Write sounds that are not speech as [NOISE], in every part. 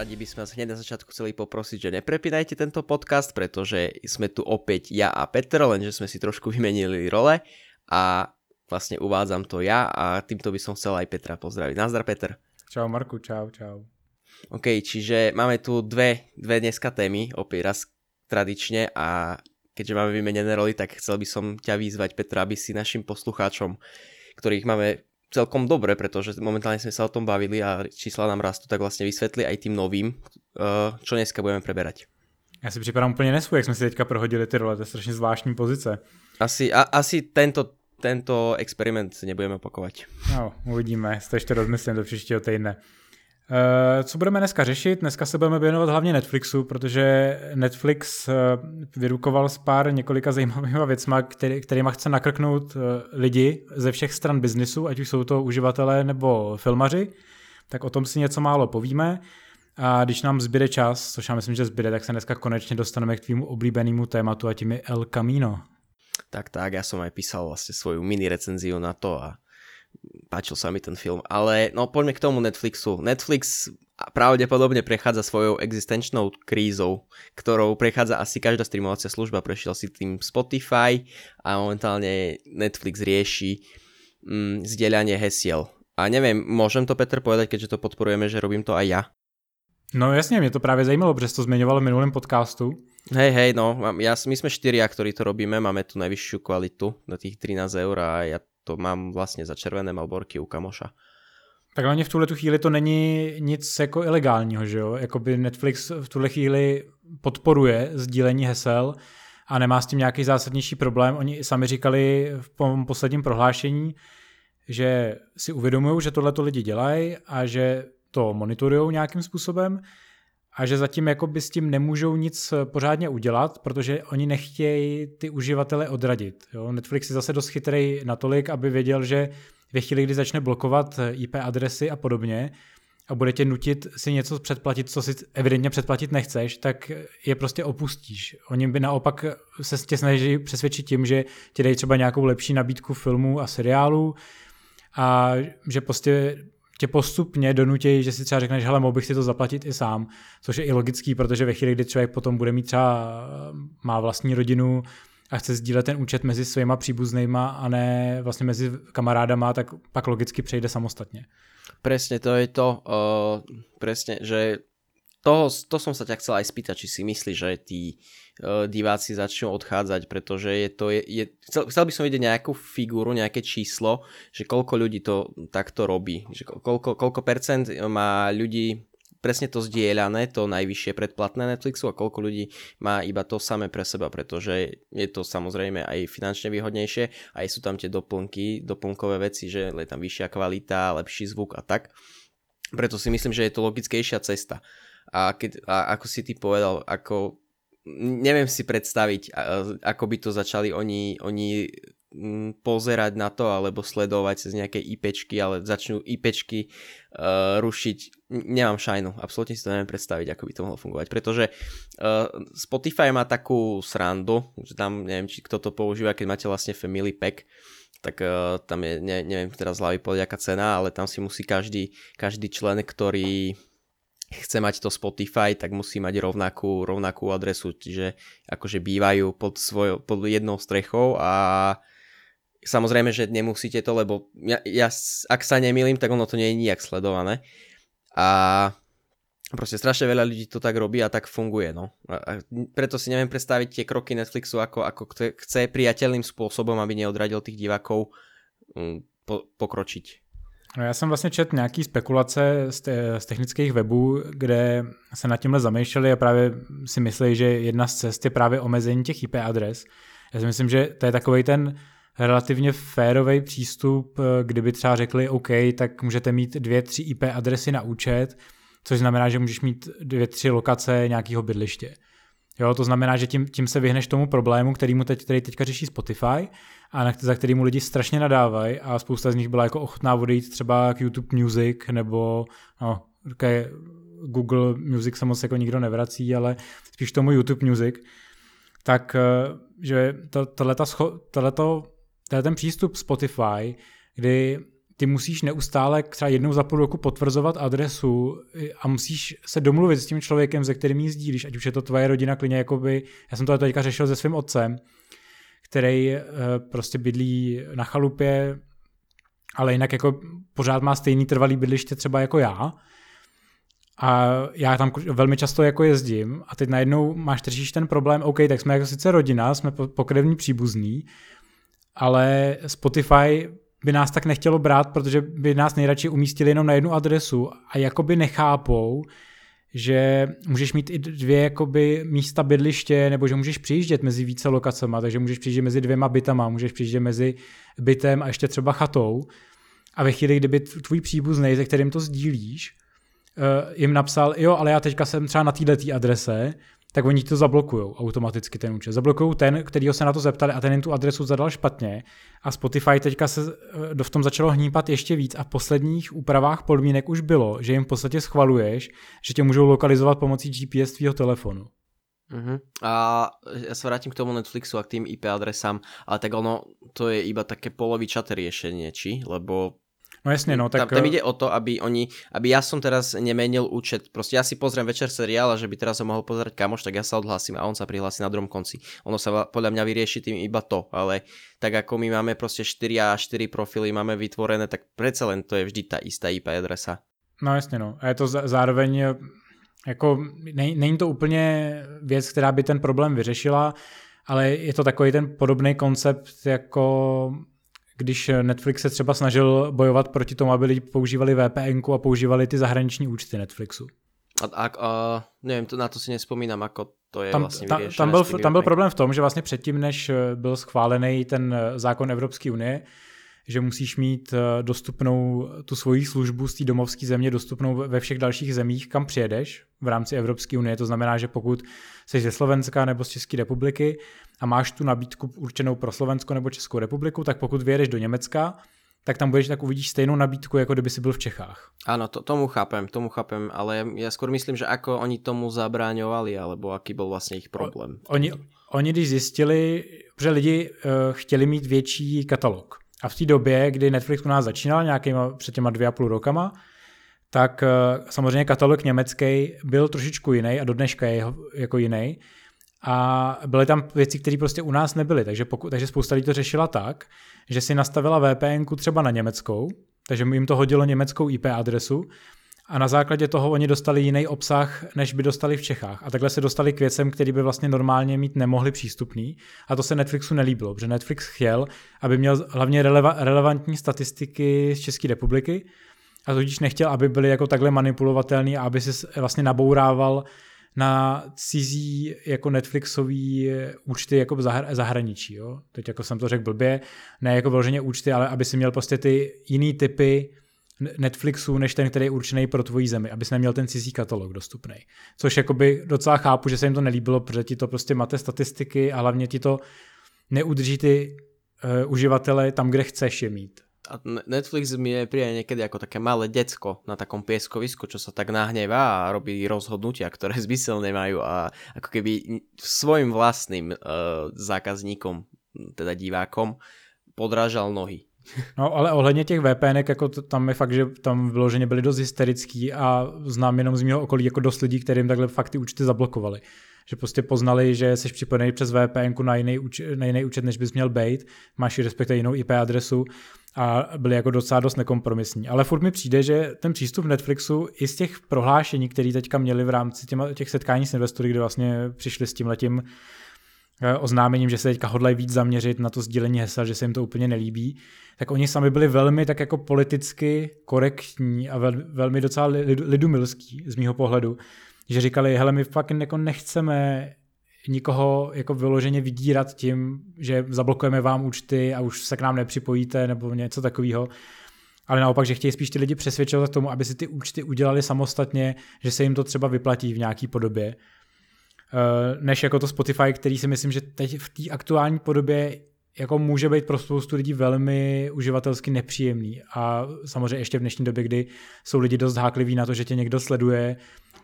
radi by sme vás hneď na začiatku chceli poprosiť, že neprepínajte tento podcast, pretože sme tu opäť ja a Petr, lenže sme si trošku vymenili role a vlastne uvádzam to ja a týmto by som chcel aj Petra pozdraviť. Nazdar Petr. Čau Marku, čau, čau. OK, čiže máme tu dve, dve dneska témy, opäť raz tradične a keďže máme vymenené roli, tak chcel by som ťa vyzvať, Petra, aby si našim poslucháčom, ktorých máme celkom dobre, pretože momentálne sme sa o tom bavili a čísla nám rastú, tak vlastne vysvetli aj tým novým, uh, čo dneska budeme preberať. Já si připadám úplně nesvůj, jak jsme si teďka prohodili ty role, to je strašně zvláštní pozice. Asi, a, asi tento, tento experiment nebudeme opakovat. No, uvidíme, to ještě rozmyslím do příštího týdne. Uh, co budeme dneska řešit? Dneska se budeme věnovat hlavně Netflixu, protože Netflix uh, vyrukoval s pár několika zajímavými věcma, který, kterýma chce nakrknout uh, lidi ze všech stran biznisu, ať už jsou to uživatelé nebo filmaři, tak o tom si něco málo povíme. A když nám zbyde čas, což já myslím, že zbyde, tak se dneska konečně dostaneme k tvýmu oblíbenému tématu a tím je El Camino. Tak, tak, já jsem aj písal vlastně svoju mini recenziu na to a páčil sa mi ten film. Ale no poďme k tomu Netflixu. Netflix pravdepodobne prechádza svojou existenčnou krízou, ktorou prechádza asi každá streamovacia služba. Prešiel si tým Spotify a momentálne Netflix rieši mm, zdieľanie hesiel. A neviem, môžem to Petr povedať, keďže to podporujeme, že robím to aj ja? No jasně, mě to právě zajímalo, protože to zmiňoval v minulém podcastu. Hej, hej, no, ja, my sme štyria, ktorí to robíme, máme tu najvyššiu kvalitu na tých 13 eur a ja to mám vlastně za červené malborky u kamoša. Tak hlavně v tuhle tu chvíli to není nic jako ilegálního, že jo? Jakoby Netflix v tuhle chvíli podporuje sdílení hesel a nemá s tím nějaký zásadnější problém. Oni sami říkali v posledním prohlášení, že si uvědomují, že tohle to lidi dělají a že to monitorují nějakým způsobem a že zatím jakoby s tím nemůžou nic pořádně udělat, protože oni nechtějí ty uživatele odradit. Jo? Netflix je zase dost chytrý natolik, aby věděl, že ve chvíli, kdy začne blokovat IP adresy a podobně, a bude tě nutit si něco předplatit, co si evidentně předplatit nechceš, tak je prostě opustíš. Oni by naopak se tě snaží přesvědčit tím, že ti dají třeba nějakou lepší nabídku filmů a seriálů a že prostě tě postupně donutějí, že si třeba řekneš, hele, mohl bych si to zaplatit i sám, což je i logický, protože ve chvíli, kdy člověk potom bude mít třeba, má vlastní rodinu a chce sdílet ten účet mezi svýma příbuznýma a ne vlastně mezi kamarádama, tak pak logicky přejde samostatně. Presne, to je to, uh, presne, že toho, to som sa ťa chcel aj spýtať, či si myslíš, že tí uh, diváci začnú odchádzať, pretože je to, je, je, chcel, chcel by som vidieť nejakú figúru, nejaké číslo, že koľko ľudí to takto robí, že koľko, koľko percent má ľudí presne to zdieľané, to najvyššie predplatné Netflixu a koľko ľudí má iba to samé pre seba, pretože je to samozrejme aj finančne výhodnejšie, aj sú tam tie doplnky, doplnkové veci, že je tam vyššia kvalita, lepší zvuk a tak. Preto si myslím, že je to logickejšia cesta a, keď, a ako si ty povedal, ako neviem si predstaviť, ako by to začali oni, oni mm, pozerať na to alebo sledovať cez nejaké IPčky, ale začnú IPčky uh, rušiť. Nemám šajnu, absolútne si to neviem predstaviť, ako by to mohlo fungovať, pretože uh, Spotify má takú srandu, že tam, neviem, či kto to používa, keď máte vlastne Family Pack, tak uh, tam je, ne, neviem teraz hlavy povedať aká cena, ale tam si musí každý, každý člen, ktorý chce mať to Spotify, tak musí mať rovnakú, rovnakú adresu, čiže akože bývajú pod, svojou, pod jednou strechou a samozrejme, že nemusíte to, lebo ja, ja ak sa nemýlim, tak ono to nie je nijak sledované a proste strašne veľa ľudí to tak robí a tak funguje, no. A, preto si neviem predstaviť tie kroky Netflixu, ako, ako chce, priateľným spôsobom, aby neodradil tých divákov um, po, pokročiť. No já jsem vlastně čet nějaký spekulace z, te, z technických webů, kde se nad tímhle zamýšleli a právě si myslí, že jedna z cest je právě omezení těch IP adres. Já si myslím, že to je takový ten relativně férový přístup, kdyby třeba řekli OK, tak můžete mít dvě, tři IP adresy na účet, což znamená, že můžeš mít dvě, tři lokace nějakého bydliště. Jo, to znamená, že tím, tím se vyhneš tomu problému, kterýmu teď, který teďka řeší Spotify a na, za kterýmu lidi strašně nadávají a spousta z nich byla jako ochotná odejít třeba k YouTube Music nebo no, okay, Google Music se moc jako nikdo nevrací, ale spíš tomu YouTube Music, tak eh, že to, tohleto, tohleto, tohle ten přístup Spotify, kdy ty musíš neustále třeba jednou za půl roku potvrzovat adresu a musíš se domluvit s tím člověkem, se kterým ji sdílíš, ať už je to tvoje rodina klidně, jakoby, já jsem to teďka řešil se svým otcem, který uh, prostě bydlí na chalupě, ale jinak jako pořád má stejný trvalý bydliště třeba jako já. A já tam velmi často jako jezdím a teď najednou máš držíš ten problém, OK, tak jsme jako sice rodina, jsme pokrevní příbuzní, ale Spotify by nás tak nechtělo brát, protože by nás nejradši umístili jenom na jednu adresu a jakoby nechápou, že můžeš mít i dvě jakoby místa bydliště, nebo že můžeš přijíždět mezi více lokacemi, takže můžeš přijíždět mezi dvěma bytama, můžeš přijíždět mezi bytem a ještě třeba chatou. A ve chvíli, kdyby tvůj příbuzný, se kterým to sdílíš, eh, jim napsal, jo, ale já teďka jsem třeba na této adrese, tak oni to zablokují automaticky ten účet. Zablokují ten, kterýho se na to zeptali a ten jim tu adresu zadal špatně. A Spotify teďka se eh, do v tom začalo hnípat ještě víc a v posledních úpravách podmínek už bylo, že jim v podstatě schvaluješ, že tě můžou lokalizovat pomocí GPS tvýho telefonu. Uh-huh. A ja sa vrátim k tomu Netflixu a k tým IP adresám, ale tak ono, to je iba také polovičaté riešenie, či? Lebo No jasně, no. Tak... Tam, tam ide o to, aby oni, aby ja som teraz nemenil účet, prostě ja si pozriem večer seriál a že by teraz ho mohol pozerať kamoš, tak ja sa odhlasím a on sa prihlási na druhom konci. Ono sa podľa mňa vyrieši tým iba to, ale tak ako my máme prostě 4 a 4 profily máme vytvorené, tak přece len to je vždy ta istá IP adresa. No jasně, no. A je to zároveň jako není to úplně věc, která by ten problém vyřešila, ale je to takový ten podobný koncept jako když Netflix se třeba snažil bojovat proti tomu, aby lidi používali VPN a používali ty zahraniční účty Netflixu. A, a, a nevím, to, na to si nespomínám, jako to je tam, vlastně ta, tam, byl, tam byl problém v tom, že vlastně předtím, než byl schválený ten zákon Evropské unie, že musíš mít dostupnou tu svoji službu z té domovské země dostupnou ve všech dalších zemích, kam přijedeš v rámci Evropské unie. To znamená, že pokud jsi ze Slovenska nebo z České republiky a máš tu nabídku určenou pro Slovensko nebo Českou republiku, tak pokud vyjedeš do Německa, tak tam budeš, tak uvidíš stejnou nabídku, jako kdyby si byl v Čechách. Ano, to, tomu chápem, tomu chápem, ale já skoro myslím, že ako oni tomu zabráňovali, alebo aký byl vlastně jejich problém. O, oni, oni když zjistili, že lidi uh, chtěli mít větší katalog. A v té době, kdy Netflix u nás začínal nějakýma před těma dvě a půl rokama, tak uh, samozřejmě katalog německý byl trošičku jiný a do dneška je jako jiný. A byly tam věci, které prostě u nás nebyly, takže, pokud, takže spousta lidí to řešila tak, že si nastavila VPN třeba na německou, takže jim to hodilo německou IP adresu a na základě toho oni dostali jiný obsah, než by dostali v Čechách. A takhle se dostali k věcem, který by vlastně normálně mít nemohli přístupný. A to se Netflixu nelíbilo, protože Netflix chtěl, aby měl hlavně releva- relevantní statistiky z České republiky a tudíž nechtěl, aby byly jako takhle manipulovatelný a aby si vlastně nabourával na cizí jako Netflixový účty jako v zahraničí. Jo? Teď jako jsem to řekl blbě, ne jako vloženě účty, ale aby si měl prostě ty jiný typy Netflixu, než ten, který je určený pro tvoji zemi, aby si neměl ten cizí katalog dostupný. Což jakoby docela chápu, že se jim to nelíbilo, protože ti to prostě máte statistiky a hlavně ti to neudrží ty uh, uživatele tam, kde chceš je mít a Netflix mi je príde niekedy ako také malé decko na takom pieskovisku, čo sa tak nahnevá a robí rozhodnutia, ktoré zmysel nemajú a ako keby svojim vlastným uh, zákazníkom, teda divákom, podrážal nohy. No ale ohledně těch VPN, jako to, tam je fakt, že tam vyloženě byli dost hysterický a znám jenom z mého okolí jako dost lidí, kterým takhle fakt ty účty zablokovali. Že prostě poznali, že jsi připojený přes VPN na jiný, na jiný účet, než bys měl být, máš respektive jinou IP adresu a byli jako docela dost nekompromisní. Ale furt mi přijde, že ten přístup Netflixu i z těch prohlášení, které teďka měli v rámci těma, těch setkání s investory, kde vlastně přišli s tím letím oznámením, že se teďka hodlají víc zaměřit na to sdílení hesel, že se jim to úplně nelíbí, tak oni sami byli velmi tak jako politicky korektní a vel, velmi docela lidumilský z mýho pohledu, že říkali, hele, my fakt jako nechceme nikoho jako vyloženě vydírat tím, že zablokujeme vám účty a už se k nám nepřipojíte nebo něco takového. Ale naopak, že chtějí spíš ty lidi přesvědčovat k tomu, aby si ty účty udělali samostatně, že se jim to třeba vyplatí v nějaký podobě. Eh, než jako to Spotify, který si myslím, že teď v té aktuální podobě jako může být pro spoustu lidí velmi uživatelsky nepříjemný. A samozřejmě ještě v dnešní době, kdy jsou lidi dost hákliví na to, že tě někdo sleduje,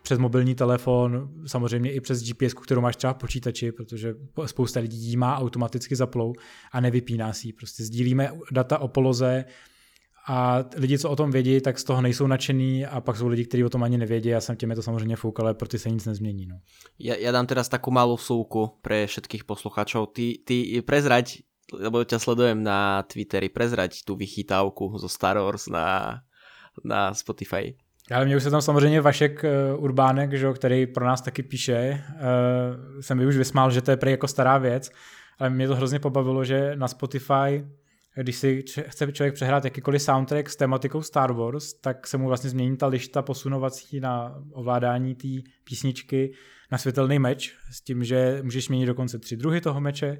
přes mobilní telefon, samozřejmě i přes GPS, kterou máš třeba v počítači, protože spousta lidí má automaticky zaplou a nevypíná si ji. Prostě sdílíme data o poloze a lidi, co o tom vědí, tak z toho nejsou nadšení a pak jsou lidi, kteří o tom ani nevědí. Já jsem těmi to samozřejmě fouk, ale pro ty se nic nezmění. No. Ja, ja dám teraz takú malú súku pre všetkých posluchačov. Ty, ty prezrať, lebo ťa sledujem na Twitteri, prezrať tú vychytávku zo Star Wars na, na Spotify. Ale mě už se tam samozřejmě Vašek uh, Urbánek, že, který pro nás taky píše, uh, jsem mi už vysmál, že to je prý jako stará věc, ale mě to hrozně pobavilo, že na Spotify když si chce člověk přehrát jakýkoliv soundtrack s tematikou Star Wars, tak se mu vlastně změní ta lišta posunovací na ovládání té písničky na světelný meč, s tím, že můžeš měnit dokonce tři druhy toho meče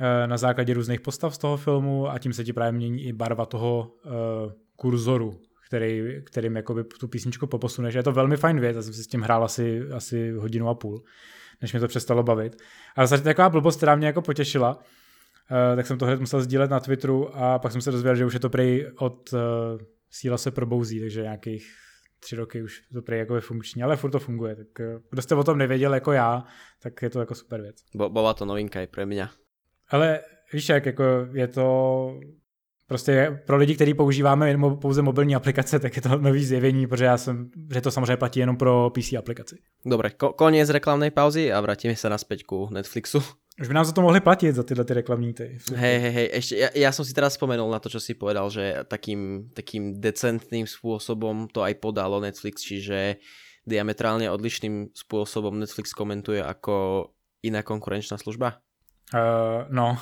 eh, na základě různých postav z toho filmu a tím se ti právě mění i barva toho uh, kurzoru, který, kterým jakoby tu písničku poposuneš. Je to velmi fajn věc, já jsem si s tím hrál asi, asi hodinu a půl, než mě to přestalo bavit. Ale zase taková blbost, která mě jako potěšila, Eh, tak jsem to hned musel sdílet na Twitteru a pak jsem se dozvěděl, že už je to prej od uh, síla se probouzí, takže nějakých tři roky už to prej jako je funkční, ale furt to funguje, tak uh, kdo jste o tom nevěděl jako já, tak je to jako super věc. Bo, bola to novinka i pro mě. Ale víš jak, jako je to prostě pro lidi, kteří používáme pouze mobilní aplikace, tak je to nový zjevení, protože já jsem, že to samozřejmě platí jenom pro PC aplikaci. Dobre, ko- koniec reklamnej pauzy a vrátíme se naspäť ku Netflixu. Už by nám za to mohli platit, za tyhle ty reklamní ty. Hej, hej, hej, ešte, ja, ja som si teraz spomenul na to, čo si povedal, že takým, takým decentným spôsobom to aj podalo Netflix, čiže diametrálne odlišným spôsobom Netflix komentuje ako iná konkurenčná služba? Uh, no,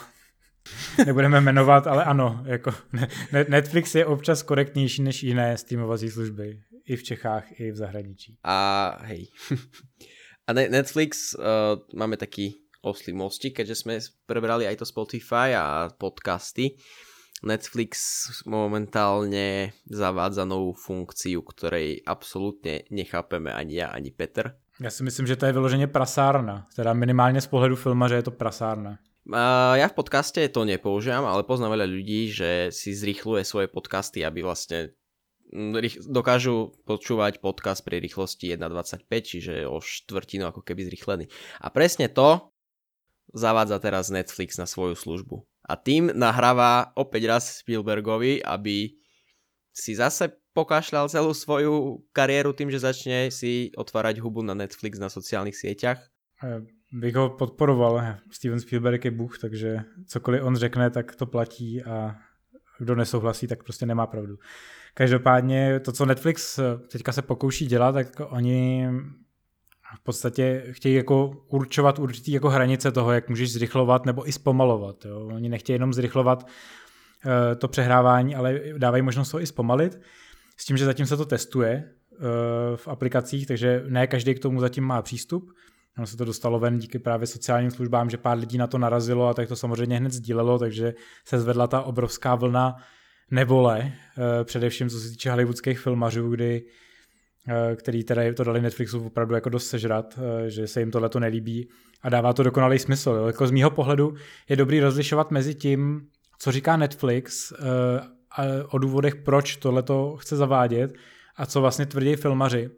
nebudeme jmenovat, ale ano, jako Netflix je občas korektnější než jiné streamovací služby. I v Čechách, i v zahraničí. A hej. [LAUGHS] A Netflix, uh, máme taký oslý mostík, keďže sme prebrali aj to Spotify a podcasty. Netflix momentálne zavádza novú funkciu, ktorej absolútne nechápeme ani ja, ani Petr. Já si myslím, že to je vyloženě prasárna. Teda minimálně z pohledu filma, že je to prasárna. Ja v podcaste to nepoužívam, ale poznám veľa ľudí, že si zrýchluje svoje podcasty, aby vlastne dokážu počúvať podcast pri rýchlosti 1.25, čiže o štvrtinu ako keby zrýchlený. A presne to zavádza teraz Netflix na svoju službu. A tým nahráva opäť raz Spielbergovi, aby si zase pokašľal celú svoju kariéru tým, že začne si otvárať hubu na Netflix na sociálnych sieťach. Bych ho podporoval. Steven Spielberg je Bůh, takže cokoliv on řekne, tak to platí a kdo nesouhlasí, tak prostě nemá pravdu. Každopádně to, co Netflix teďka se pokouší dělat, tak oni v podstatě chtějí jako určovat určitý jako hranice toho, jak můžeš zrychlovat nebo i zpomalovat. Jo. Oni nechtějí jenom zrychlovat uh, to přehrávání, ale dávají možnost to i zpomalit. S tím, že zatím se to testuje uh, v aplikacích, takže ne každý k tomu zatím má přístup. Ono se to dostalo ven díky právě sociálním službám, že pár lidí na to narazilo a tak to samozřejmě hned sdílelo, takže se zvedla ta obrovská vlna nevole, uh, především co se týče hollywoodských filmařů, kdy Eh, který teda to dali Netflixu opravdu jako dost sežrat, eh, že se jim tohle to nelíbí a dává to dokonalý smysl. Jako z mýho pohledu je dobrý rozlišovat mezi tím, co říká Netflix eh, o důvodech, proč tohle to chce zavádět a co vlastně tvrdí filmaři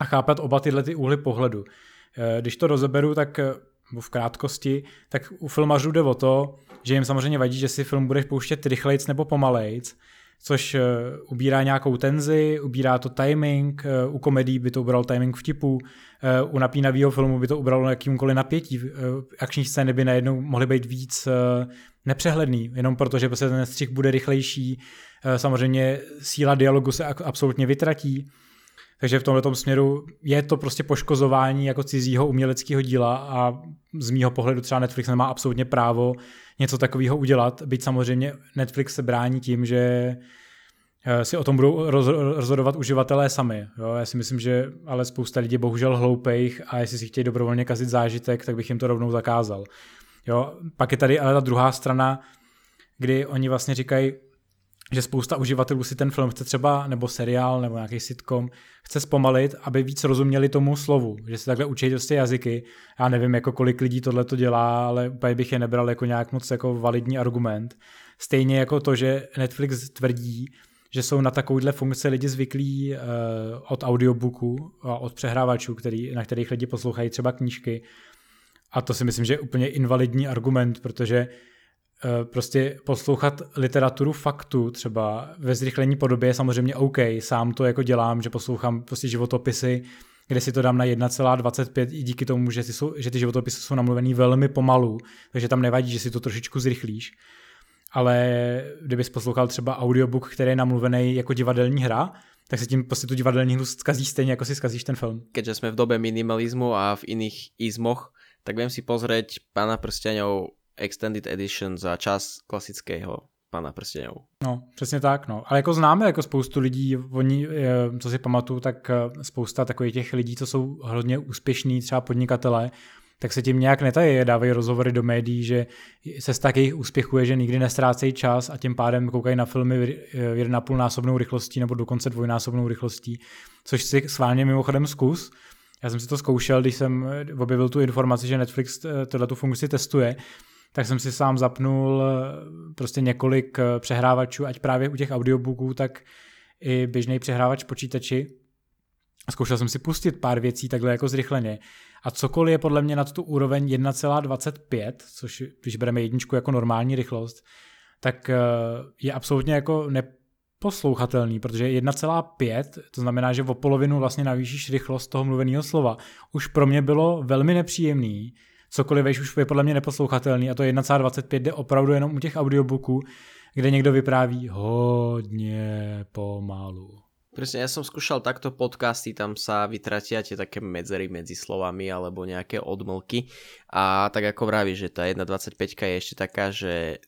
a chápat oba tyhle ty úhly pohledu. Když to rozeberu, tak v krátkosti, tak u filmařů jde o to, že jim samozřejmě vadí, že si film budeš pouštět rychlejc nebo pomalejc, což eh, ubírá nějakou tenzi, ubírá to timing, eh, u komedí by to ubralo timing vtipů, eh, u napínavého filmu by to ubralo jakýmkoliv napětí, akční scény by najednou mohly být víc nepřehledný, jenom protože prostě ten střih bude rychlejší, samozřejmě síla dialogu se absolutně vytratí, takže v tomto směru je to prostě poškozování jako cizího uměleckého díla a z mýho pohledu třeba Netflix nemá absolutně právo něco takového udělat, byť samozřejmě Netflix se brání tím, že eh, si o tom budou rozhodovat uživatelé sami. Jo? Já si myslím, že ale spousta lidí bohužel hloupejch a jestli si chtějí dobrovolně kazit zážitek, tak bych jim to rovnou zakázal. Jo? Pak je tady ale ta druhá strana, kdy oni vlastně říkají, že spousta uživatelů si ten film chce třeba, nebo seriál, nebo nějaký sitcom, chce zpomalit, aby víc rozuměli tomu slovu, že se takhle učí prostě jazyky. Já nevím, jako kolik lidí tohle to dělá, ale úplně bych je nebral jako nějak moc jako validní argument. Stejně jako to, že Netflix tvrdí, že jsou na takovýhle funkce lidi zvyklí uh, od audiobooku a od přehrávačů, který, na kterých lidi poslouchají třeba knížky. A to si myslím, že je úplně invalidní argument, protože eh, prostě poslouchat literaturu faktu třeba ve zrychlení podobě samozřejmě OK, sám to jako dělám, že poslouchám prostě životopisy, kde si to dám na 1,25 i díky tomu, že, jsou, že ty životopisy jsou namluvený velmi pomalu, takže tam nevadí, že si to trošičku zrychlíš. Ale kdybys poslouchal třeba audiobook, který je namluvený jako divadelní hra, tak se tím prostě tu divadelní hru zkazí stejně, jako si zkazíš ten film. Keďže jsme v době minimalismu a v jiných izmoch, tak viem si pozrieť Pána prsteňov Extended Edition za čas klasického Pana prsteňov. No, přesně tak, no. Ale jako známe jako spoustu lidí, oni, eh, co si pamatuju, tak eh, spousta takových těch lidí, co jsou hodně úspěšní, třeba podnikatelé, tak se tím nějak netají, dávají rozhovory do médií, že se z takových úspěchů je, že nikdy nestrácejí čas a tím pádem koukají na filmy v na půl násobnou rychlostí nebo dokonce dvojnásobnou rychlostí, což si sválně mimochodem zkus. Já jsem si to zkoušel, když jsem objevil tu informaci, že Netflix eh, tu funkci testuje, tak jsem si sám zapnul eh, prostě několik eh, přehrávačů, ať právě u těch audiobooků, tak i běžný přehrávač počítači. Zkoušel jsem si pustit pár věcí takhle jako zrychleně. A cokoliv je podle mě nad tu úroveň 1,25, což když bereme jedničku jako normální rychlost, tak je absolutně jako neposlouchatelný, protože 1,5, to znamená, že o polovinu vlastně navýšíš rychlost toho mluveného slova, už pro mě bylo velmi nepříjemný, cokoliv veš už je podle mě neposlouchatelný a to 1,25 jde opravdu jenom u těch audiobooků, kde někdo vypráví hodně pomalu. Presne, ja som skúšal takto podcasty, tam sa vytratia tie také medzery medzi slovami alebo nejaké odmlky a tak ako vraví, že tá 1.25 je ešte taká, že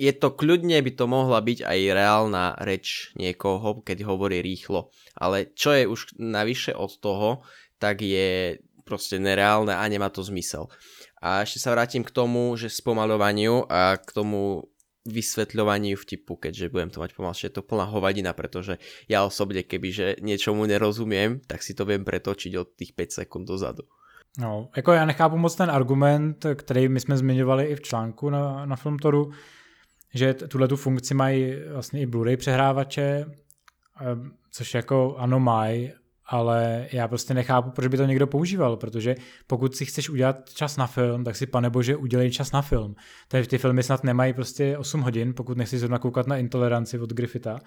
je to kľudne by to mohla byť aj reálna reč niekoho, keď hovorí rýchlo. Ale čo je už navyše od toho, tak je proste nereálne a nemá to zmysel. A ešte sa vrátim k tomu, že spomalovaniu a k tomu vysvetľovaní vtipu, keďže budem to mať pomalšie, je to plná hovadina, pretože ja osobne, kebyže niečomu nerozumiem, tak si to viem pretočiť od tých 5 sekund dozadu. No, jako já nechápu moc ten argument, který my jsme zmiňovali i v článku na, na Filmtoru, že tuhle tu funkci mají vlastně i Blu-ray přehrávače, což jako ano mají, ale já prostě nechápu, proč by to někdo používal, protože pokud si chceš udělat čas na film, tak si pane bože udělej čas na film. Tady ty filmy snad nemají prostě 8 hodin, pokud nechci zrovna koukat na intoleranci od Griffitha.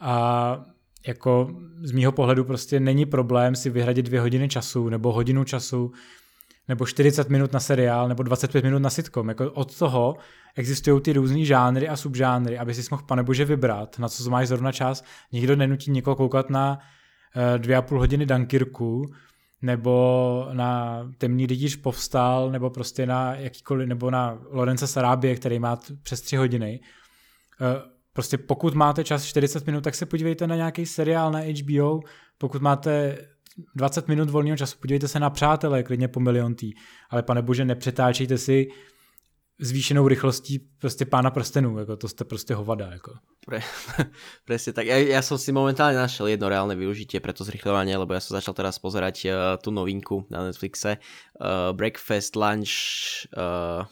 A jako z mýho pohledu prostě není problém si vyhradit dvě hodiny času nebo hodinu času nebo 40 minut na seriál, nebo 25 minut na sitcom. Jako od toho existují ty různý žánry a subžánry, aby si mohl pane bože vybrat, na co máš zrovna čas. Nikdo nenutí někoho koukat na dvě a půl hodiny Dunkirku, nebo na Temný rytíř povstal, nebo prostě na jakýkoliv, nebo na Lorence Sarábie, který má přes tři hodiny. Uh, prostě pokud máte čas 40 minut, tak se podívejte na nějaký seriál na HBO, pokud máte 20 minut volného času, podívejte se na přátelé, klidně po miliontý, ale pane bože, nepřetáčejte si zvýšenou rychlostí prostě pána prstenů, jako to jste prostě hovada. Jako. Pre, [LAUGHS] presne tak. Ja, ja som si momentálne našiel jedno reálne využitie pre to zrychľovanie, lebo ja som začal teraz pozerať uh, tú novinku na Netflixe. Uh, Breakfast, Lunch, uh,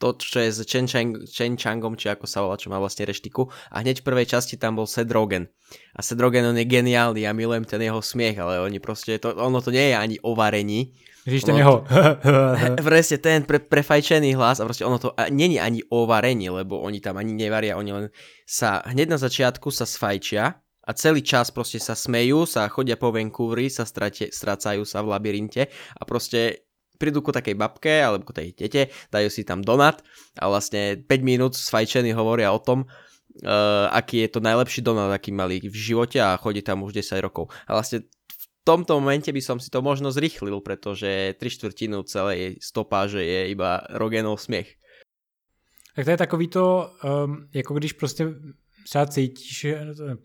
to, čo je s Chen, Chang, Chen Changom, či ako sa volá, čo má vlastne reštiku. A hneď v prvej časti tam bol Seth Rogen. A Seth Rogen, on je geniálny, ja milujem ten jeho smiech, ale oni proste, to, ono to nie je ani o varení. Víš ten jeho... [LAUGHS] presne ten pre, prefajčený hlas a proste ono to není ani o varení, lebo oni tam ani nevaria, oni len sa hneď na začiatku sa sfajčia a celý čas proste sa smejú, sa chodia po Vancouveri, sa strate, stracajú sa v labyrinte a proste prídu ku takej babke alebo ku tej tete, dajú si tam donat a vlastne 5 minút sfajčení hovoria o tom, uh, aký je to najlepší donat, aký mali v živote a chodí tam už 10 rokov. A vlastne tomto momente by som si to možno zrychlil, pretože 3 štvrtinu celej stopáže je iba Rogenov smiech. Tak to je takový to, um, jako když prostě třeba cítíš,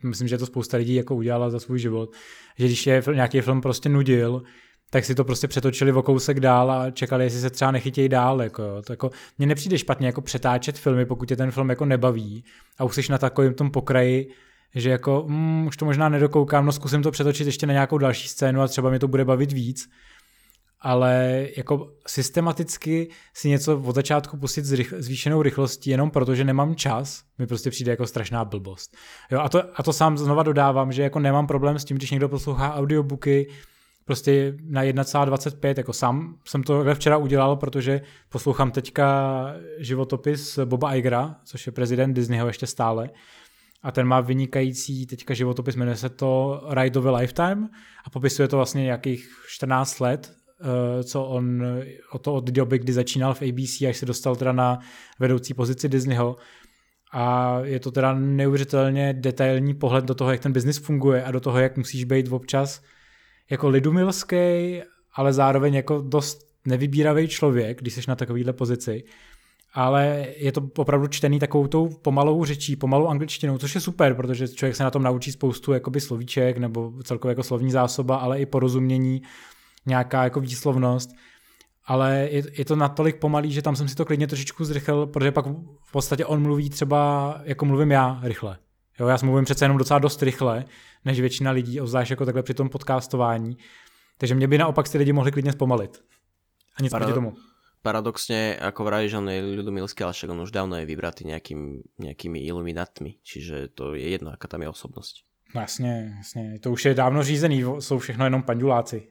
myslím, že to spousta lidí jako udělala za svůj život, že když je nějaký film prostě nudil, tak si to prostě přetočili o kousek dál a čekali, jestli se třeba nechytějí dál. Jako. To jako, mně nepřijde špatně jako přetáčet filmy, pokud tě ten film jako nebaví a už jsi na takovém tom pokraji, že jako mm, už to možná nedokoukám, no zkusím to přetočit ještě na nějakou další scénu a třeba mě to bude bavit víc. Ale jako systematicky si něco od začátku pustit s zvýšenou rychlostí jenom proto, že nemám čas, mi prostě přijde jako strašná blbost. Jo, a, to, a to sám znova dodávám, že jako nemám problém s tím, když někdo poslouchá audiobooky, prostě na 1,25, jako sám jsem to včera udělal, protože poslouchám teďka životopis Boba Igera, což je prezident Disneyho ještě stále, a ten má vynikající teďka životopis, jmenuje se to Ride of a Lifetime a popisuje to vlastně nějakých 14 let, eh, co on, o to od doby, kdy začínal v ABC, až se dostal teda na vedoucí pozici Disneyho. A je to teda neuvěřitelně detailní pohled do toho, jak ten biznis funguje a do toho, jak musíš být občas jako lidumilský, ale zároveň jako dost nevybíravý člověk, když jsi na takovéhle pozici ale je to opravdu čtený takovou tou pomalou řečí, pomalou angličtinou, což je super, protože člověk se na tom naučí spoustu jakoby slovíček nebo celkově jako slovní zásoba, ale i porozumění, nějaká jako výslovnost. Ale je, je to natolik pomalý, že tam jsem si to klidně trošičku zrychlil, protože pak v podstatě on mluví třeba, jako mluvím já, rychle. Jo, já mluvím přece jenom docela dost rychle, než většina lidí, obzvlášť jako takhle při tom podcastování. Takže mě by naopak ty lidi mohli klidně zpomalit. A nic proti tomu paradoxne, ako vravíš, on je ľudomilský, ale však on už dávno je vybratý nejakým, nejakými iluminátmi, čiže to je jedno, aká tam je osobnosť. No jasně, jasně, to už je dávno řízený, jsou všechno jenom panduláci.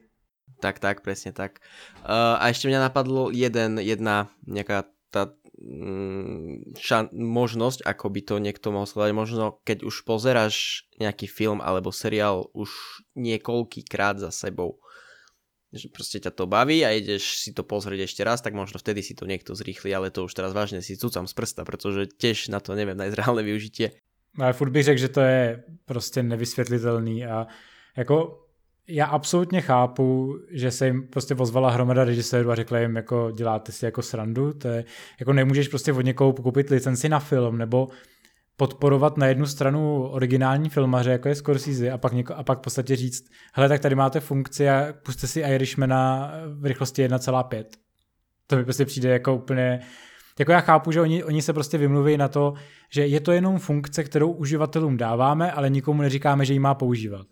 Tak, tak, presne tak. Uh, a ešte mňa napadlo jeden, jedna nejaká tá mm, šan- možnosť, ako by to niekto mohol sledať. Možno keď už pozeráš nejaký film alebo seriál už niekoľký krát za sebou, že proste ťa to baví a ideš si to pozrieť ešte raz, tak možno vtedy si to niekto zrýchli, ale to už teraz vážne si cucam z prsta, protože tiež na to neviem nájsť reálne využitie. No ale furt bych řekl, že to je prostě nevysvětlitelný a jako já absolutně chápu, že se jim prostě pozvala hromada režisérů a řekla jim, jako děláte si jako srandu, to je, jako nemůžeš prostě od někoho koupit licenci na film, nebo podporovat na jednu stranu originální filmaře, jako je Scorsese, a pak, něko, a pak v podstatě říct, hele, tak tady máte funkci a puste si Irishmana v rychlosti 1,5. To mi prostě přijde jako úplně... Jako já chápu, že oni, oni se prostě vymluví na to, že je to jenom funkce, kterou uživatelům dáváme, ale nikomu neříkáme, že ji má používat.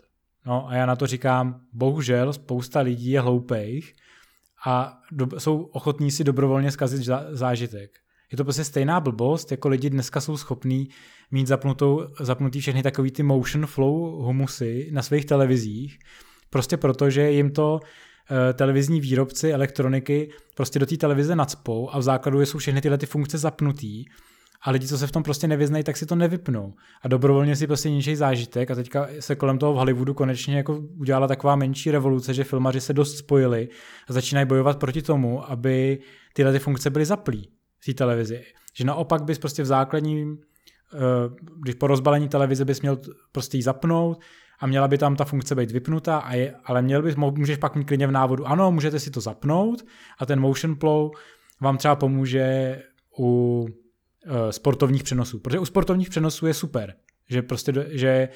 No a já na to říkám, bohužel spousta lidí je hloupých a do, jsou ochotní si dobrovolně zkazit zážitek je to prostě stejná blbost, jako lidi dneska jsou schopní mít zapnutou, zapnutý všechny takový ty motion flow humusy na svých televizích, prostě proto, že jim to eh, televizní výrobci elektroniky prostě do té televize nadspou a v základu jsou všechny tyhle ty funkce zapnutý a lidi, co se v tom prostě nevyznají, tak si to nevypnou. A dobrovolně si prostě ničej zážitek a teďka se kolem toho v Hollywoodu konečně jako udělala taková menší revoluce, že filmaři se dost spojili a začínají bojovat proti tomu, aby tyhle ty funkce byly zaplý v té televizi. Že naopak bys prostě v základním, eh, když po rozbalení televize bys měl prostě ji zapnout a měla by tam ta funkce být vypnutá, a je, ale měl bys, můžeš pak mít klidně v návodu, ano, můžete si to zapnout a ten motion flow vám třeba pomůže u uh, sportovních přenosů. Protože u sportovních přenosů je super, že prostě, že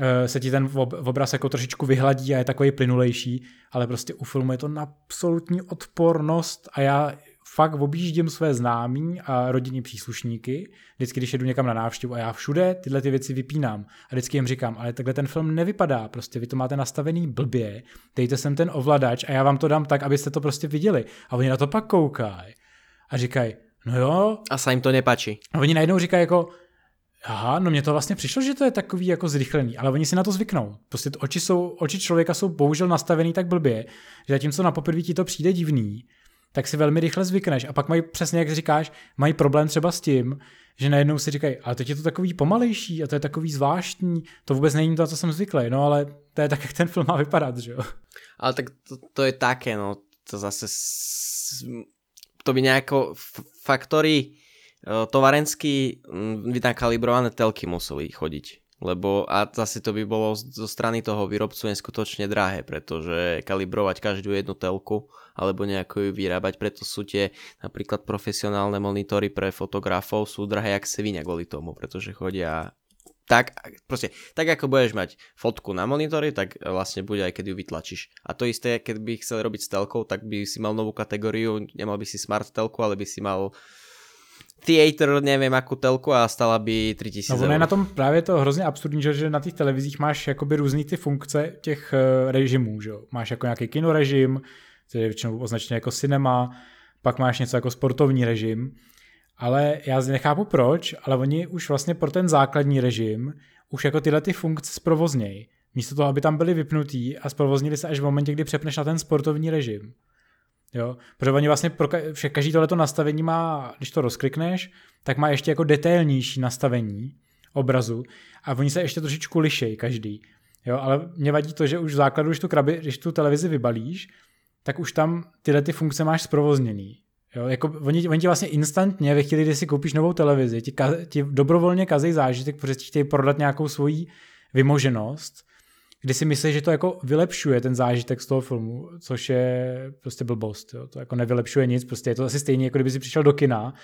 uh, se ti ten obraz jako trošičku vyhladí a je takový plynulejší, ale prostě u filmu je to absolutní odpornost a já fakt objíždím své známí a rodinní příslušníky, vždycky, když jedu někam na návštěvu a já všude tyhle ty věci vypínám. A vždycky jim říkám, ale takhle ten film nevypadá, prostě vy to máte nastavený blbě, dejte sem ten ovladač a já vám to dám tak, abyste to prostě viděli. A oni na to pak koukají a říkají, no jo. A se jim to nepačí. A oni najednou říkají jako, Aha, no mně to vlastně přišlo, že to je takový jako zrychlený, ale oni si na to zvyknou. Prostě oči, jsou, oči člověka jsou bohužel nastavený tak blbě, že zatímco na poprvé ti to přijde divný, tak si velmi rychle zvykneš. A pak mají přesně, jak říkáš, mají problém třeba s tím, že najednou si říkají, ale teď je to takový pomalejší a to je takový zvláštní, to vůbec není to, co jsem zvyklý, no ale to je tak, jak ten film má vypadat, že jo. Ale tak to, to je také, no, to zase, to by nejako faktory eh, tovarenský vynakalibrované telky museli chodiť lebo a zase to by bolo zo strany toho výrobcu neskutočne drahé, pretože kalibrovať každú jednu telku alebo nejako ju vyrábať, preto sú tie napríklad profesionálne monitory pre fotografov sú drahé jak svinia kvôli tomu, pretože chodia tak, proste, tak ako budeš mať fotku na monitory, tak vlastne bude aj keď ju vytlačíš. A to isté, keď by chcel robiť s telkou, tak by si mal novú kategóriu, nemal by si smart telku, ale by si mal theater, nevím, jakou telku a stala by 3000 no, je na tom právě to hrozně absurdní, že, na těch televizích máš jakoby různý ty funkce těch uh, režimů, že Máš jako nějaký kinorežim, který je většinou označený jako cinema, pak máš něco jako sportovní režim, ale já nechápu proč, ale oni už vlastně pro ten základní režim už jako tyhle ty funkce zprovoznějí. Místo toho, aby tam byli vypnutí a zprovoznili se až v momentě, kdy přepneš na ten sportovní režim. Jo? Protože oni vlastně pro ka- každý tohleto nastavení má, když to rozklikneš, tak má ještě jako detailnější nastavení obrazu a oni se ještě trošičku lišej každý. Jo, ale mě vadí to, že už v základu, když tu, krabi, když tu televizi vybalíš, tak už tam tyhle ty funkce máš zprovozněný. Jo, jako oni, oni ti vlastně instantně ve chvíli, kdy si koupíš novou televizi, ti, ti dobrovolně kazej zážitek, protože ti chtějí prodat nějakou svoji vymoženost, kdy si myslíš, že to jako vylepšuje ten zážitek z toho filmu, což je prostě blbost. Jo. To jako nevylepšuje nic, prostě je to asi stejně, jako kdyby si přišel do kina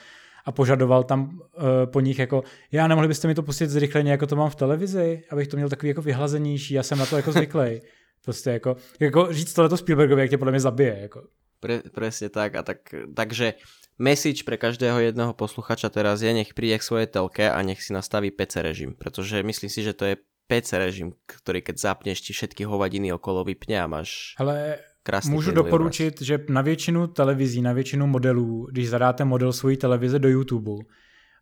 a požadoval tam uh, po nich jako, já nemohli byste mi to pustit zrychleně, jako to mám v televizi, abych to měl takový jako vyhlazenější, já jsem na to jako zvyklý. [LAUGHS] Prostě jako, jako říct tohleto Spielbergovi, jak tě podle mě zabije. Jako. Pre, presne tak. A tak, takže message pre každého jedného posluchača teraz je, nech príde k svojej telke a nech si nastaví PC režim, pretože myslím si, že to je PC režim, ktorý keď zapneš ti všetky hovadiny okolo vypne a máš Ale krásný Můžu doporučit, obraz. že na většinu televizí, na většinu modelů, když zadáte model svojí televize do YouTube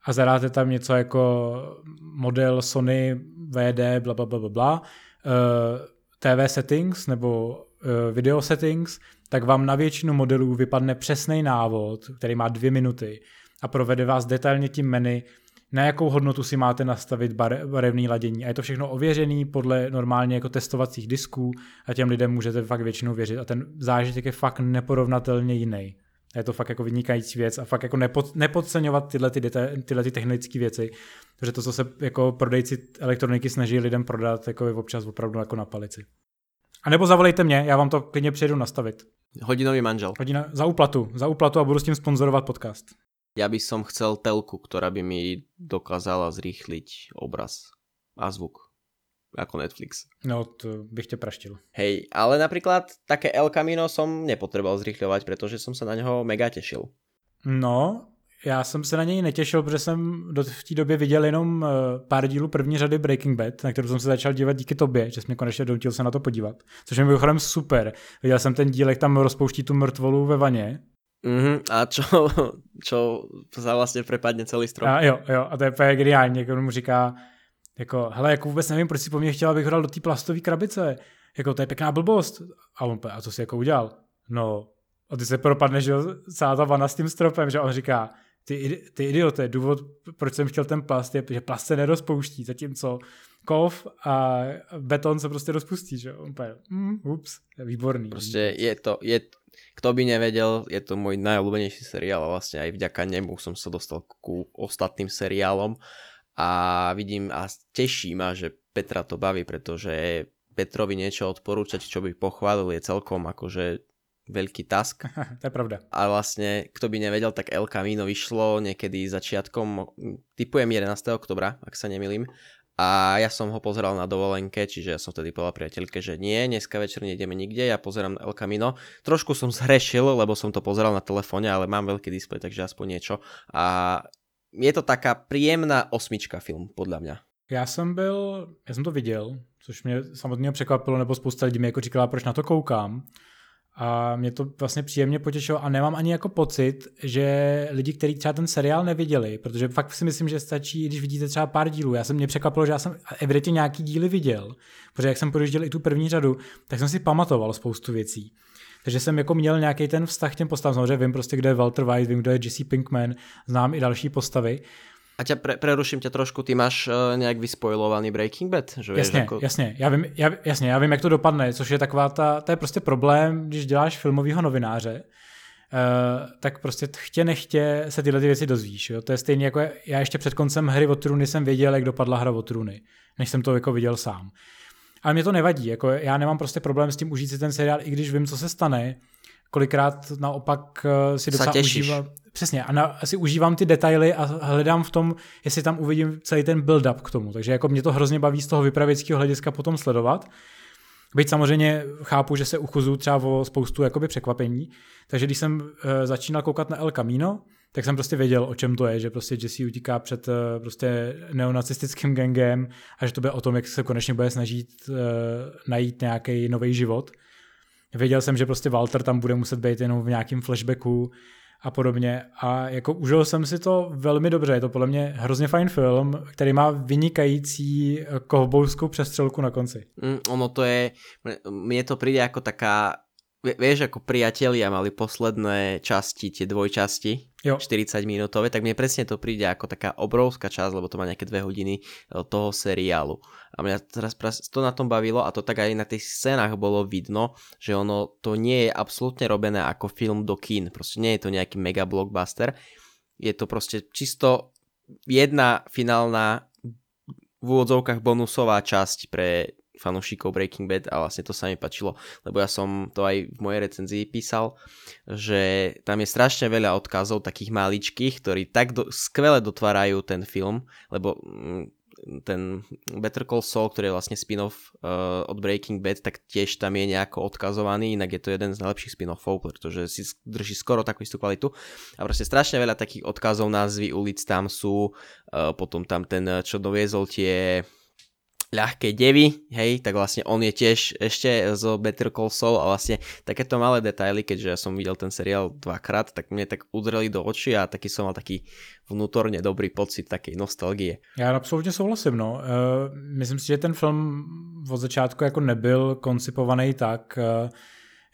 a zadáte tam něco jako model Sony VD bla bla bla bla, bla eh, TV settings nebo uh, video settings, tak vám na většinu modelů vypadne přesný návod, který má dvě minuty a provede vás detailně tím menu, na jakou hodnotu si máte nastavit barevné ladění. A je to všechno ověřený podle normálně jako testovacích disků a těm lidem můžete fakt většinou věřit. A ten zážitek je fakt neporovnatelně jiný. Je to fakt jako vynikající věc a fakt jako nepod, nepodceňovat tyhle, ty, tyhle ty technické věci, protože to, co se jako prodejci elektroniky snaží lidem prodat, jako je občas opravdu jako na palici. A nebo zavolejte mě, já vám to klidně přijedu nastavit. Hodinový manžel. Hodina za úplatu, za úplatu a budu s tím sponzorovat podcast. Ja by som chcel telku, ktorá by mi dokázala zrýchliť obraz a zvuk. Ako Netflix. No, to bych tě praštil. Hej, ale napríklad také El Camino som nepotreboval zrýchľovať, pretože som sa na něho mega tešil. No, já jsem se na něj netěšil, protože jsem do, v té době viděl jenom uh, pár dílů první řady Breaking Bad, na kterou jsem se začal dívat díky tobě, že jsi mě konečně donutil se na to podívat. Což mi mimochodem super. Viděl jsem ten díl, jak tam rozpouští tu mrtvolu ve vaně. Mm-hmm. A čo, [LAUGHS] čo sa vlastně prepadne celý strop. A jo, jo, a to je úplně geniální, on mu říká, jako, hele, jako vůbec nevím, proč si po mně chtěla, abych hrál do té plastové krabice. Jako, to je pěkná blbost. A on, a co jsi jako udělal? No, a ty se propadneš, že celá ta vana s tím stropem, že on říká, ty, ty idiote, důvod, proč jsem chtěl ten plast, je, že plast se nerozpouští, zatímco kov a beton se prostě rozpustí, že úplně, mm, ups, je výborný. Prostě je to, je, kto by nevedel, je to môj najobľúbenejší seriál a vlastne aj vďaka nemu som sa dostal ku ostatným seriálom a vidím a teší ma, že Petra to baví, pretože Petrovi niečo odporúčať, čo by pochválil, je celkom akože veľký task. [LAUGHS] to je pravda. A vlastne, kto by nevedel, tak El Camino vyšlo niekedy začiatkom, typujem 11. oktobra, ak sa nemilím. A ja som ho pozeral na dovolenke, čiže ja som vtedy povedal priateľke, že nie, dneska večer nejdeme nikde, ja pozerám El Camino. Trošku som zhrešil, lebo som to pozeral na telefóne, ale mám veľký displej, takže aspoň niečo. A je to taká príjemná osmička film, podľa mňa. Já jsem byl, já jsem to viděl, což mě samozřejmě překvapilo, nebo spousta lidí mi jako říkala, proč na to koukám. A mě to vlastně příjemně potěšilo a nemám ani jako pocit, že lidi, kteří třeba ten seriál neviděli, protože fakt si myslím, že stačí, když vidíte třeba pár dílů. Já jsem mě překvapilo, že já jsem evidentně nějaký díly viděl, protože jak jsem projížděl i tu první řadu, tak jsem si pamatoval spoustu věcí. Takže jsem jako měl nějaký ten vztah k těm postavám. Samozřejmě vím prostě, kde je Walter White, vím, kdo je Jesse Pinkman, znám i další postavy. A ťa pre, preruším tě trošku, ty máš uh, nějak vyspoilovaný Breaking Bad? Že jasně, jako... jasně, já vím, já, jasně, já vím, jak to dopadne, což je taková ta, to je prostě problém, když děláš filmového novináře, Uh, tak prostě chtě nechtě se tyhle ty věci dozvíš. Jo? To je stejně jako já ještě před koncem hry o trůny jsem věděl, jak dopadla hra o trůny, než jsem to jako viděl sám. Ale mě to nevadí, jako já nemám prostě problém s tím užít si ten seriál, i když vím, co se stane. Kolikrát naopak uh, si docela užívám. Přesně, a na, si užívám ty detaily a hledám v tom, jestli tam uvidím celý ten build-up k tomu. Takže jako mě to hrozně baví z toho vypravěckého hlediska potom sledovat. Byť samozřejmě chápu, že se uchuzu třeba o spoustu jakoby překvapení. Takže když jsem uh, začínal koukat na El Camino, tak jsem prostě věděl, o čem to je, že prostě Jesse utíká před uh, prostě neonacistickým gangem a že to bude o tom, jak se konečně bude snažit uh, najít nějaký nový život. Věděl jsem, že prostě Walter tam bude muset být jenom v nějakém flashbacku a podobně. A jako užil jsem si to velmi dobře. Je to podle mě hrozně fajn film, který má vynikající kovbojskou přestřelku na konci. Mm, ono to je, mne to príde ako taká vieš, ako priatelia mali posledné časti, tie dvojčasti, jo. 40 minútové, tak mne presne to príde ako taká obrovská časť, lebo to má nejaké dve hodiny eh, toho seriálu. A mňa teraz to na tom bavilo a to tak aj na tých scénach bolo vidno, že ono to nie je absolútne robené ako film do kín. Proste nie je to nejaký mega blockbuster. Je to proste čisto jedna finálna v úvodzovkách bonusová časť pre fanúšikov Breaking Bad a vlastne to sa mi pačilo, lebo ja som to aj v mojej recenzii písal, že tam je strašne veľa odkazov takých maličkých, ktorí tak do, skvele dotvárajú ten film, lebo mm, ten Better Call Saul, ktorý je vlastne spin-off uh, od Breaking Bad, tak tiež tam je nejako odkazovaný, inak je to jeden z najlepších spin-offov, pretože si drží skoro takú istú kvalitu. A proste strašne veľa takých odkazov, názvy ulic tam sú, uh, potom tam ten, čo doviezol tie ľahké devy, hej, tak vlastne on je tiež ešte zo Better Call Saul a vlastne takéto malé detaily, keďže ja som videl ten seriál dvakrát, tak mne tak udreli do očí a taký som mal taký vnútorne dobrý pocit takej nostalgie. Já absolutně souhlasím, no. Uh, myslím si, že ten film od začátku jako nebyl koncipovaný tak, uh,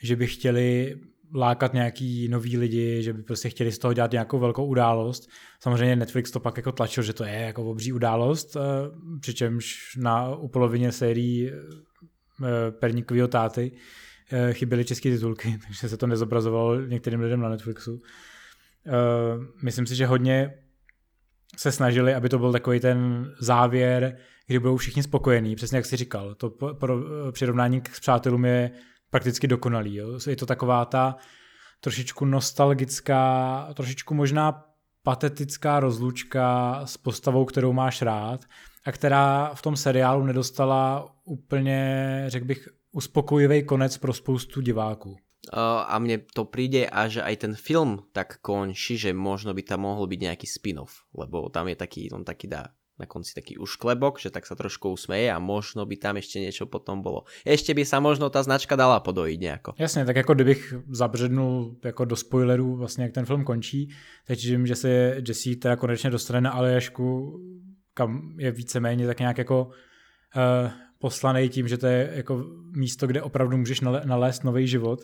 že by chtěli lákat nějaký nový lidi, že by prostě chtěli z toho dělat nějakou velkou událost. Samozřejmě Netflix to pak jako tlačil, že to je jako obří událost, eh, přičemž na upolovině sérií eh, Perníkovýho táty eh, chyběly české titulky, [LAUGHS] takže se to nezobrazovalo některým lidem na Netflixu. Myslím si, že hodně se snažili, aby to byl takový ten závěr, kdy budou všichni spokojení, přesně jak jsi říkal. To přirovnání k přátelům je prakticky dokonalý. Jo. Je to taková ta trošičku nostalgická, trošičku možná patetická rozlučka s postavou, kterou máš rád a která v tom seriálu nedostala úplně, řekl bych, uspokojivý konec pro spoustu diváků. a mne to príde a že aj ten film tak končí, že možno by tam mohol byť nejaký spin-off, lebo tam je taký, on taký dá na konci taký ušklebok, že tak sa trošku usmeje a možno by tam ešte niečo potom bolo. Ešte by sa možno ta značka dala podojiť nejako. Jasně, tak jako kdybych zabřednul jako do spoilerů vlastně jak ten film končí, takže vím, že se Jesse teda konečně dostane na Aljašku, kam je víceméně tak nějak jako uh, poslaný tím, že to je jako místo, kde opravdu můžeš nalézt nový život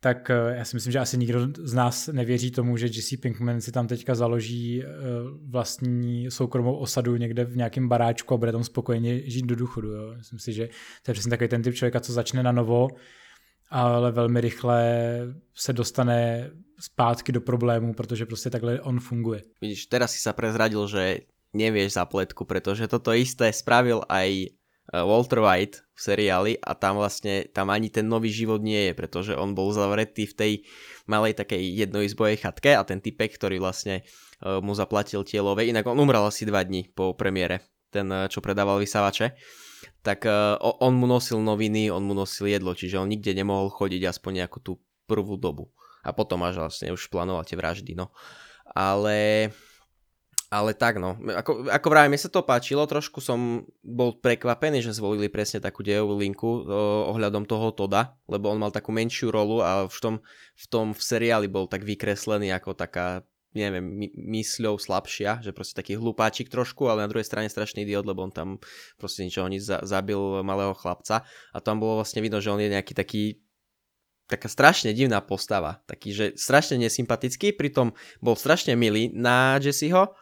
tak eh, já si myslím, že asi nikdo z nás nevěří tomu, že Jesse Pinkman si tam teďka založí eh, vlastní soukromou osadu někde v nějakém baráčku a bude tam spokojeně žít do důchodu. Jo. Myslím si, že to je přesně takový ten typ člověka, co začne na novo, ale velmi rychle se dostane zpátky do problémů, protože prostě takhle on funguje. Vidíš, teraz si sa prezradil, že nevieš zapletku, pretože toto isté spravil aj Walter White v seriáli a tam vlastne, tam ani ten nový život nie je, pretože on bol zavretý v tej malej takej jednoizbojej chatke a ten typek, ktorý vlastne uh, mu zaplatil tielové, inak on umrel asi dva dní po premiére, ten, uh, čo predával vysavače, tak on mu nosil noviny, on mu nosil jedlo, čiže on nikde nemohol chodiť aspoň nejakú tú prvú dobu. A potom až vlastne už plánoval tie vraždy, no. Ale ale tak no, ako, ako vrajme, mi sa to páčilo, trošku som bol prekvapený, že zvolili presne takú dejovú linku o, ohľadom toho Toda, lebo on mal takú menšiu rolu a v tom, v tom v seriáli bol tak vykreslený ako taká neviem, my, mysľou slabšia, že proste taký hlupáčik trošku, ale na druhej strane strašný idiot, lebo on tam proste ničoho nič za, zabil malého chlapca. A tam bolo vlastne vidno, že on je nejaký taký taká strašne divná postava, taký, že strašne nesympatický, pritom bol strašne milý na Jesseho,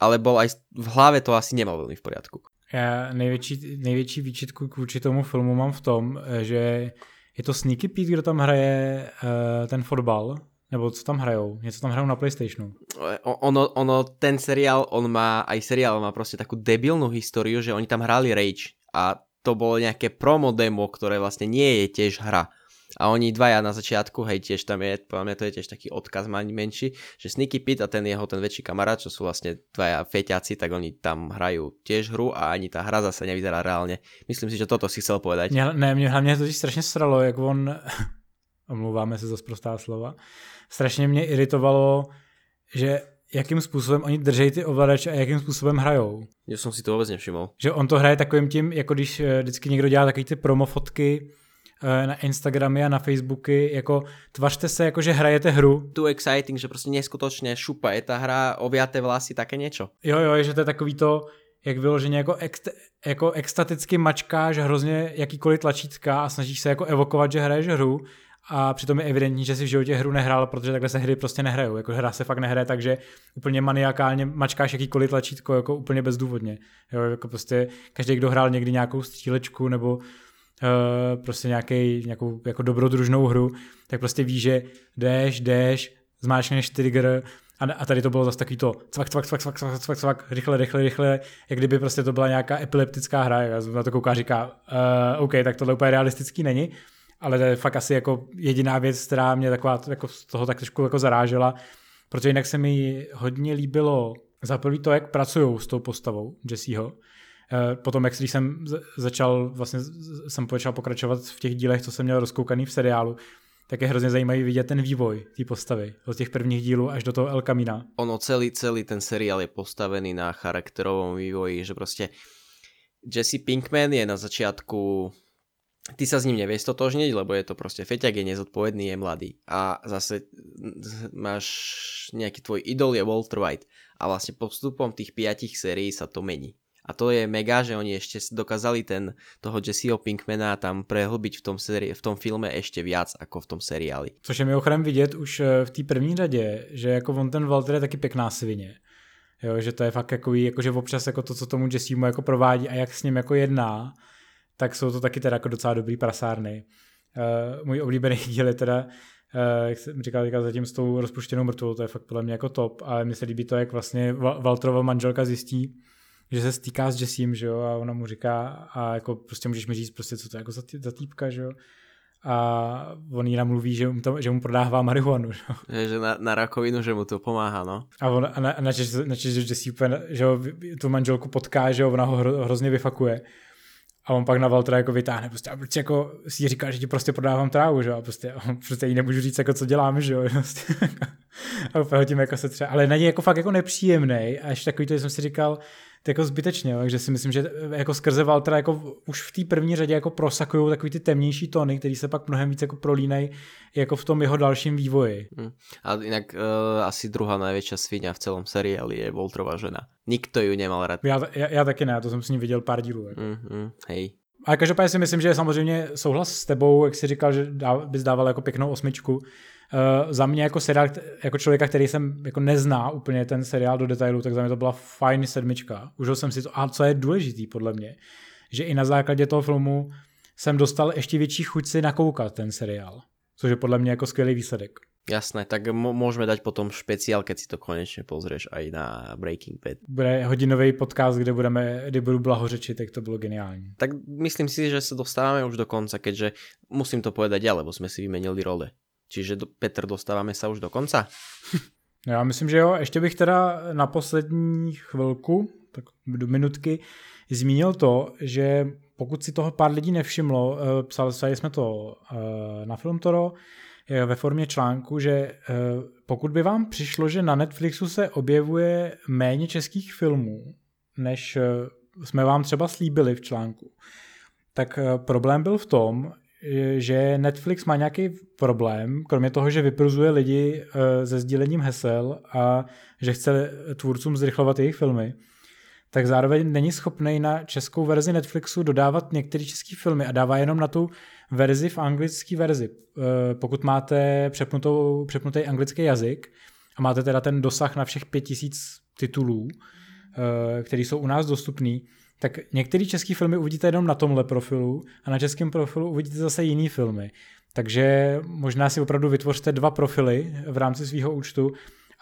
ale bol aj v hlave to asi nemal veľmi v poriadku. Já největší, největší výčitku vůči tomu filmu mám v tom, že je to Sneaky Pete, kdo tam hraje uh, ten fotbal, nebo co tam hrajou? Něco tam hrajou na Playstationu. Ono, ono, ten seriál, on má, aj seriál má prostě takú debilnú históriu, že oni tam hrali Rage a to bolo nejaké promo demo, ktoré vlastne nie je tiež hra. A oni dvaja na začiatku, hej, tiež tam je, podľa mňa to je tiež taký odkaz menší, že Sneaky Pit a ten jeho, ten väčší kamarát, čo sú vlastne dvaja feťaci, tak oni tam hrajú tiež hru a ani tá hra zase nevyzerá reálne. Myslím si, že toto si chcel povedať. Mě, ne, mě hlavně to strašně sralo, jak on, [LAUGHS] omlouváme se za sprostá slova, strašně mě iritovalo, že jakým způsobem oni držejí ty ovladače a jakým způsobem hrajou. Já jsem si to vůbec nevšiml. Že on to hraje takovým tím, jako když eh, vždycky někdo dělá takový ty promo fotky, na Instagramy a na Facebooky, jako tvařte se jako, že hrajete hru. Tu exciting, že prostě neskutočně šupa je ta hra, oviaté vlasy, také něco. Jo, jo, že to je takový to, jak vyloženě jako, ex, jako extaticky mačkáš hrozně jakýkoliv tlačítka a snažíš se jako evokovat, že hraješ hru a přitom je evidentní, že si v životě hru nehrál, protože takhle se hry prostě nehrajou. Jako hra se fakt nehraje takže úplně maniakálně mačkáš jakýkoliv tlačítko jako úplně bezdůvodně. Jo, jako prostě každý, kdo hrál někdy nějakou střílečku nebo uh, prostě nějaký, nějakou jako dobrodružnou hru, tak prostě ví, že jdeš, jdeš, zmáčkneš trigger, a, a tady to bylo zase takový to cvak, cvak, cvak, cvak, cvak, cvak, cvak, rychle, rychle, rychle, jak kdyby prostě to byla nějaká epileptická hra. Já na to kouká říká, uh, OK, tak tohle úplně realistický není ale to je fakt asi jako jediná věc, která mě taková, jako z toho tak trošku jako zarážela, protože jinak se mi hodně líbilo za prvý to, jak pracují s tou postavou Jesseho. Eh, potom, jak když jsem začal, vlastně jsem počal pokračovat v těch dílech, co jsem měl rozkoukaný v seriálu, tak je hrozně zajímavý vidět ten vývoj té postavy. Od těch prvních dílů až do toho El Camina. Ono celý, celý ten seriál je postavený na charakterovom vývoji, že prostě Jesse Pinkman je na začátku ty sa s ním nevieš totožniť, lebo je to proste feťak, je nezodpovedný, je mladý. A zase máš nejaký tvoj idol je Walter White. A vlastne postupom tých piatich sérií sa to mení. A to je mega, že oni ešte dokázali ten, toho Jesseho Pinkmana tam prehlbiť v tom, seri- v tom filme ešte viac ako v tom seriáli. Což je mimochodem vidět už eh, v té první řadě, že jako on ten Walter je taky pěkná svině. Jo, že to je fakt jako, jako že občas jako to, co tomu Jessemu jako provádí a jak s ním jako jedná, tak jsou to taky teda jako docela dobrý prasárny. Uh, můj oblíbený [LAUGHS] díl je teda, uh, jak jsem říkal, říkal zatím s tou rozpuštěnou mrtvou, to je fakt podle mě jako top, ale mně se líbí to, jak vlastně Valtrova manželka zjistí, že se stýká s Jessím, že jo, a ona mu říká, a jako prostě můžeš mi říct prostě, co to je jako za, tý, za týpka, že jo, a on jí namluví, že mu, to, že mu prodává marihuanu. Že, že na, na rakovinu, že mu to pomáhá, no. A, on, a na, na, na, na, že Jesse úplně, že ho, tu manželku potká, že ho, ona ho hro, hrozně vyfakuje. A on pak na Valtra jako vytáhne prostě a prostě jako si říká, že ti prostě prodávám trávu, že jo, a prostě, a prostě jí nemůžu říct, jako co děláme, že jo, [LAUGHS] prostě. a úplně tím jako se třeba, ale není jako fakt jako nepříjemný, a ještě takový to, jsem si říkal, jako zbytečně, jo, takže si myslím, že jako skrze Valtra jako už v té první řadě jako prosakují takový ty temnější tóny, který se pak mnohem víc jako prolínají jako v tom jeho dalším vývoji. Hmm. A jinak uh, asi druhá největší svině v celém seriáli je Voltrova žena. Nikto ju nemal rád. Já, já, já taky ne, to jsem s ním viděl pár dílů. Jako. Mm, mm, hej. A každopádně si myslím, že je samozřejmě souhlas s tebou, jak jsi říkal, že dá, bys dával jako pěknou osmičku. Uh, za mě jako seriál, jako člověka, který jsem jako nezná úplně ten seriál do detailu, tak za mě to byla fajn sedmička. Užil jsem si to. A co je důležitý podle mě, že i na základě toho filmu jsem dostal ještě větší chuť si nakoukat ten seriál. Což je podle mě jako skvělý výsledek. Jasné, tak můžeme dať potom špeciál, keď si to konečně pozrieš aj na Breaking Bad. Bude hodinový podcast, kde, budeme, kde budu blahořečit, tak to bylo geniální. Tak myslím si, že se dostáváme už do konca, keďže musím to povedať ja, lebo jsme si vymenili role. Čiže do, Petr, dostáváme se už do konca? Já myslím, že jo. Ještě bych teda na poslední chvilku, tak do minutky, zmínil to, že pokud si toho pár lidí nevšimlo, eh, psali jsme to eh, na Filmtoro ve formě článku, že eh, pokud by vám přišlo, že na Netflixu se objevuje méně českých filmů, než jsme vám třeba slíbili v článku, tak problém byl v tom, že Netflix má nějaký problém, kromě toho, že vypruzuje lidi se sdílením hesel a že chce tvůrcům zrychlovat jejich filmy, tak zároveň není schopný na českou verzi Netflixu dodávat některé české filmy a dává jenom na tu verzi v anglické verzi. Eh, pokud máte přepnutou, přepnutý anglický jazyk a máte teda ten dosah na všech pět tisíc titulů, eh, které jsou u nás dostupný, tak některé české filmy uvidíte jenom na tomhle profilu a na českém profilu uvidíte zase jiný filmy. Takže možná si opravdu vytvořte dva profily v rámci svého účtu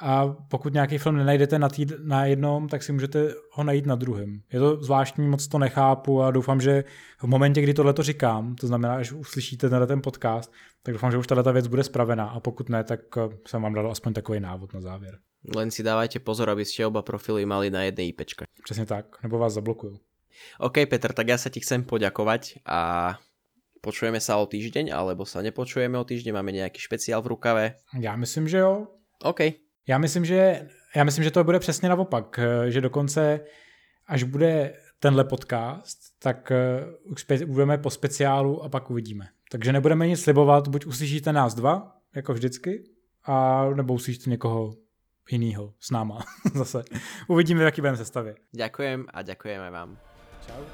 a pokud nějaký film nenajdete na, tý, na jednom, tak si můžete ho najít na druhém. Je to zvláštní, moc to nechápu a doufám, že v momentě, kdy tohle to říkám, to znamená, že uslyšíte tenhle ten podcast, tak doufám, že už tato věc bude spravená a pokud ne, tak eh, jsem vám dal aspoň takový návod na závěr. Len si dávajte pozor, aby ste oba profily mali na jedné IPčka. Přesně tak, nebo vás zablokujú. OK, Petr, tak ja sa ti chcem poďakovať a počujeme sa o týždeň, alebo sa nepočujeme o týždeň, máme nejaký špeciál v rukave? Já myslím, že jo. OK, já myslím, že, já myslím, že to bude přesně naopak, eh, že dokonce až bude tenhle podcast, tak eh, už budeme po speciálu a pak uvidíme. Takže nebudeme nic slibovat, buď uslyšíte nás dva, jako vždycky, a nebo uslyšíte někoho jinýho s náma [LAUGHS] zase. Uvidíme, v jaký budeme sestavě. Ďakujem a ďakujeme vám. Čau,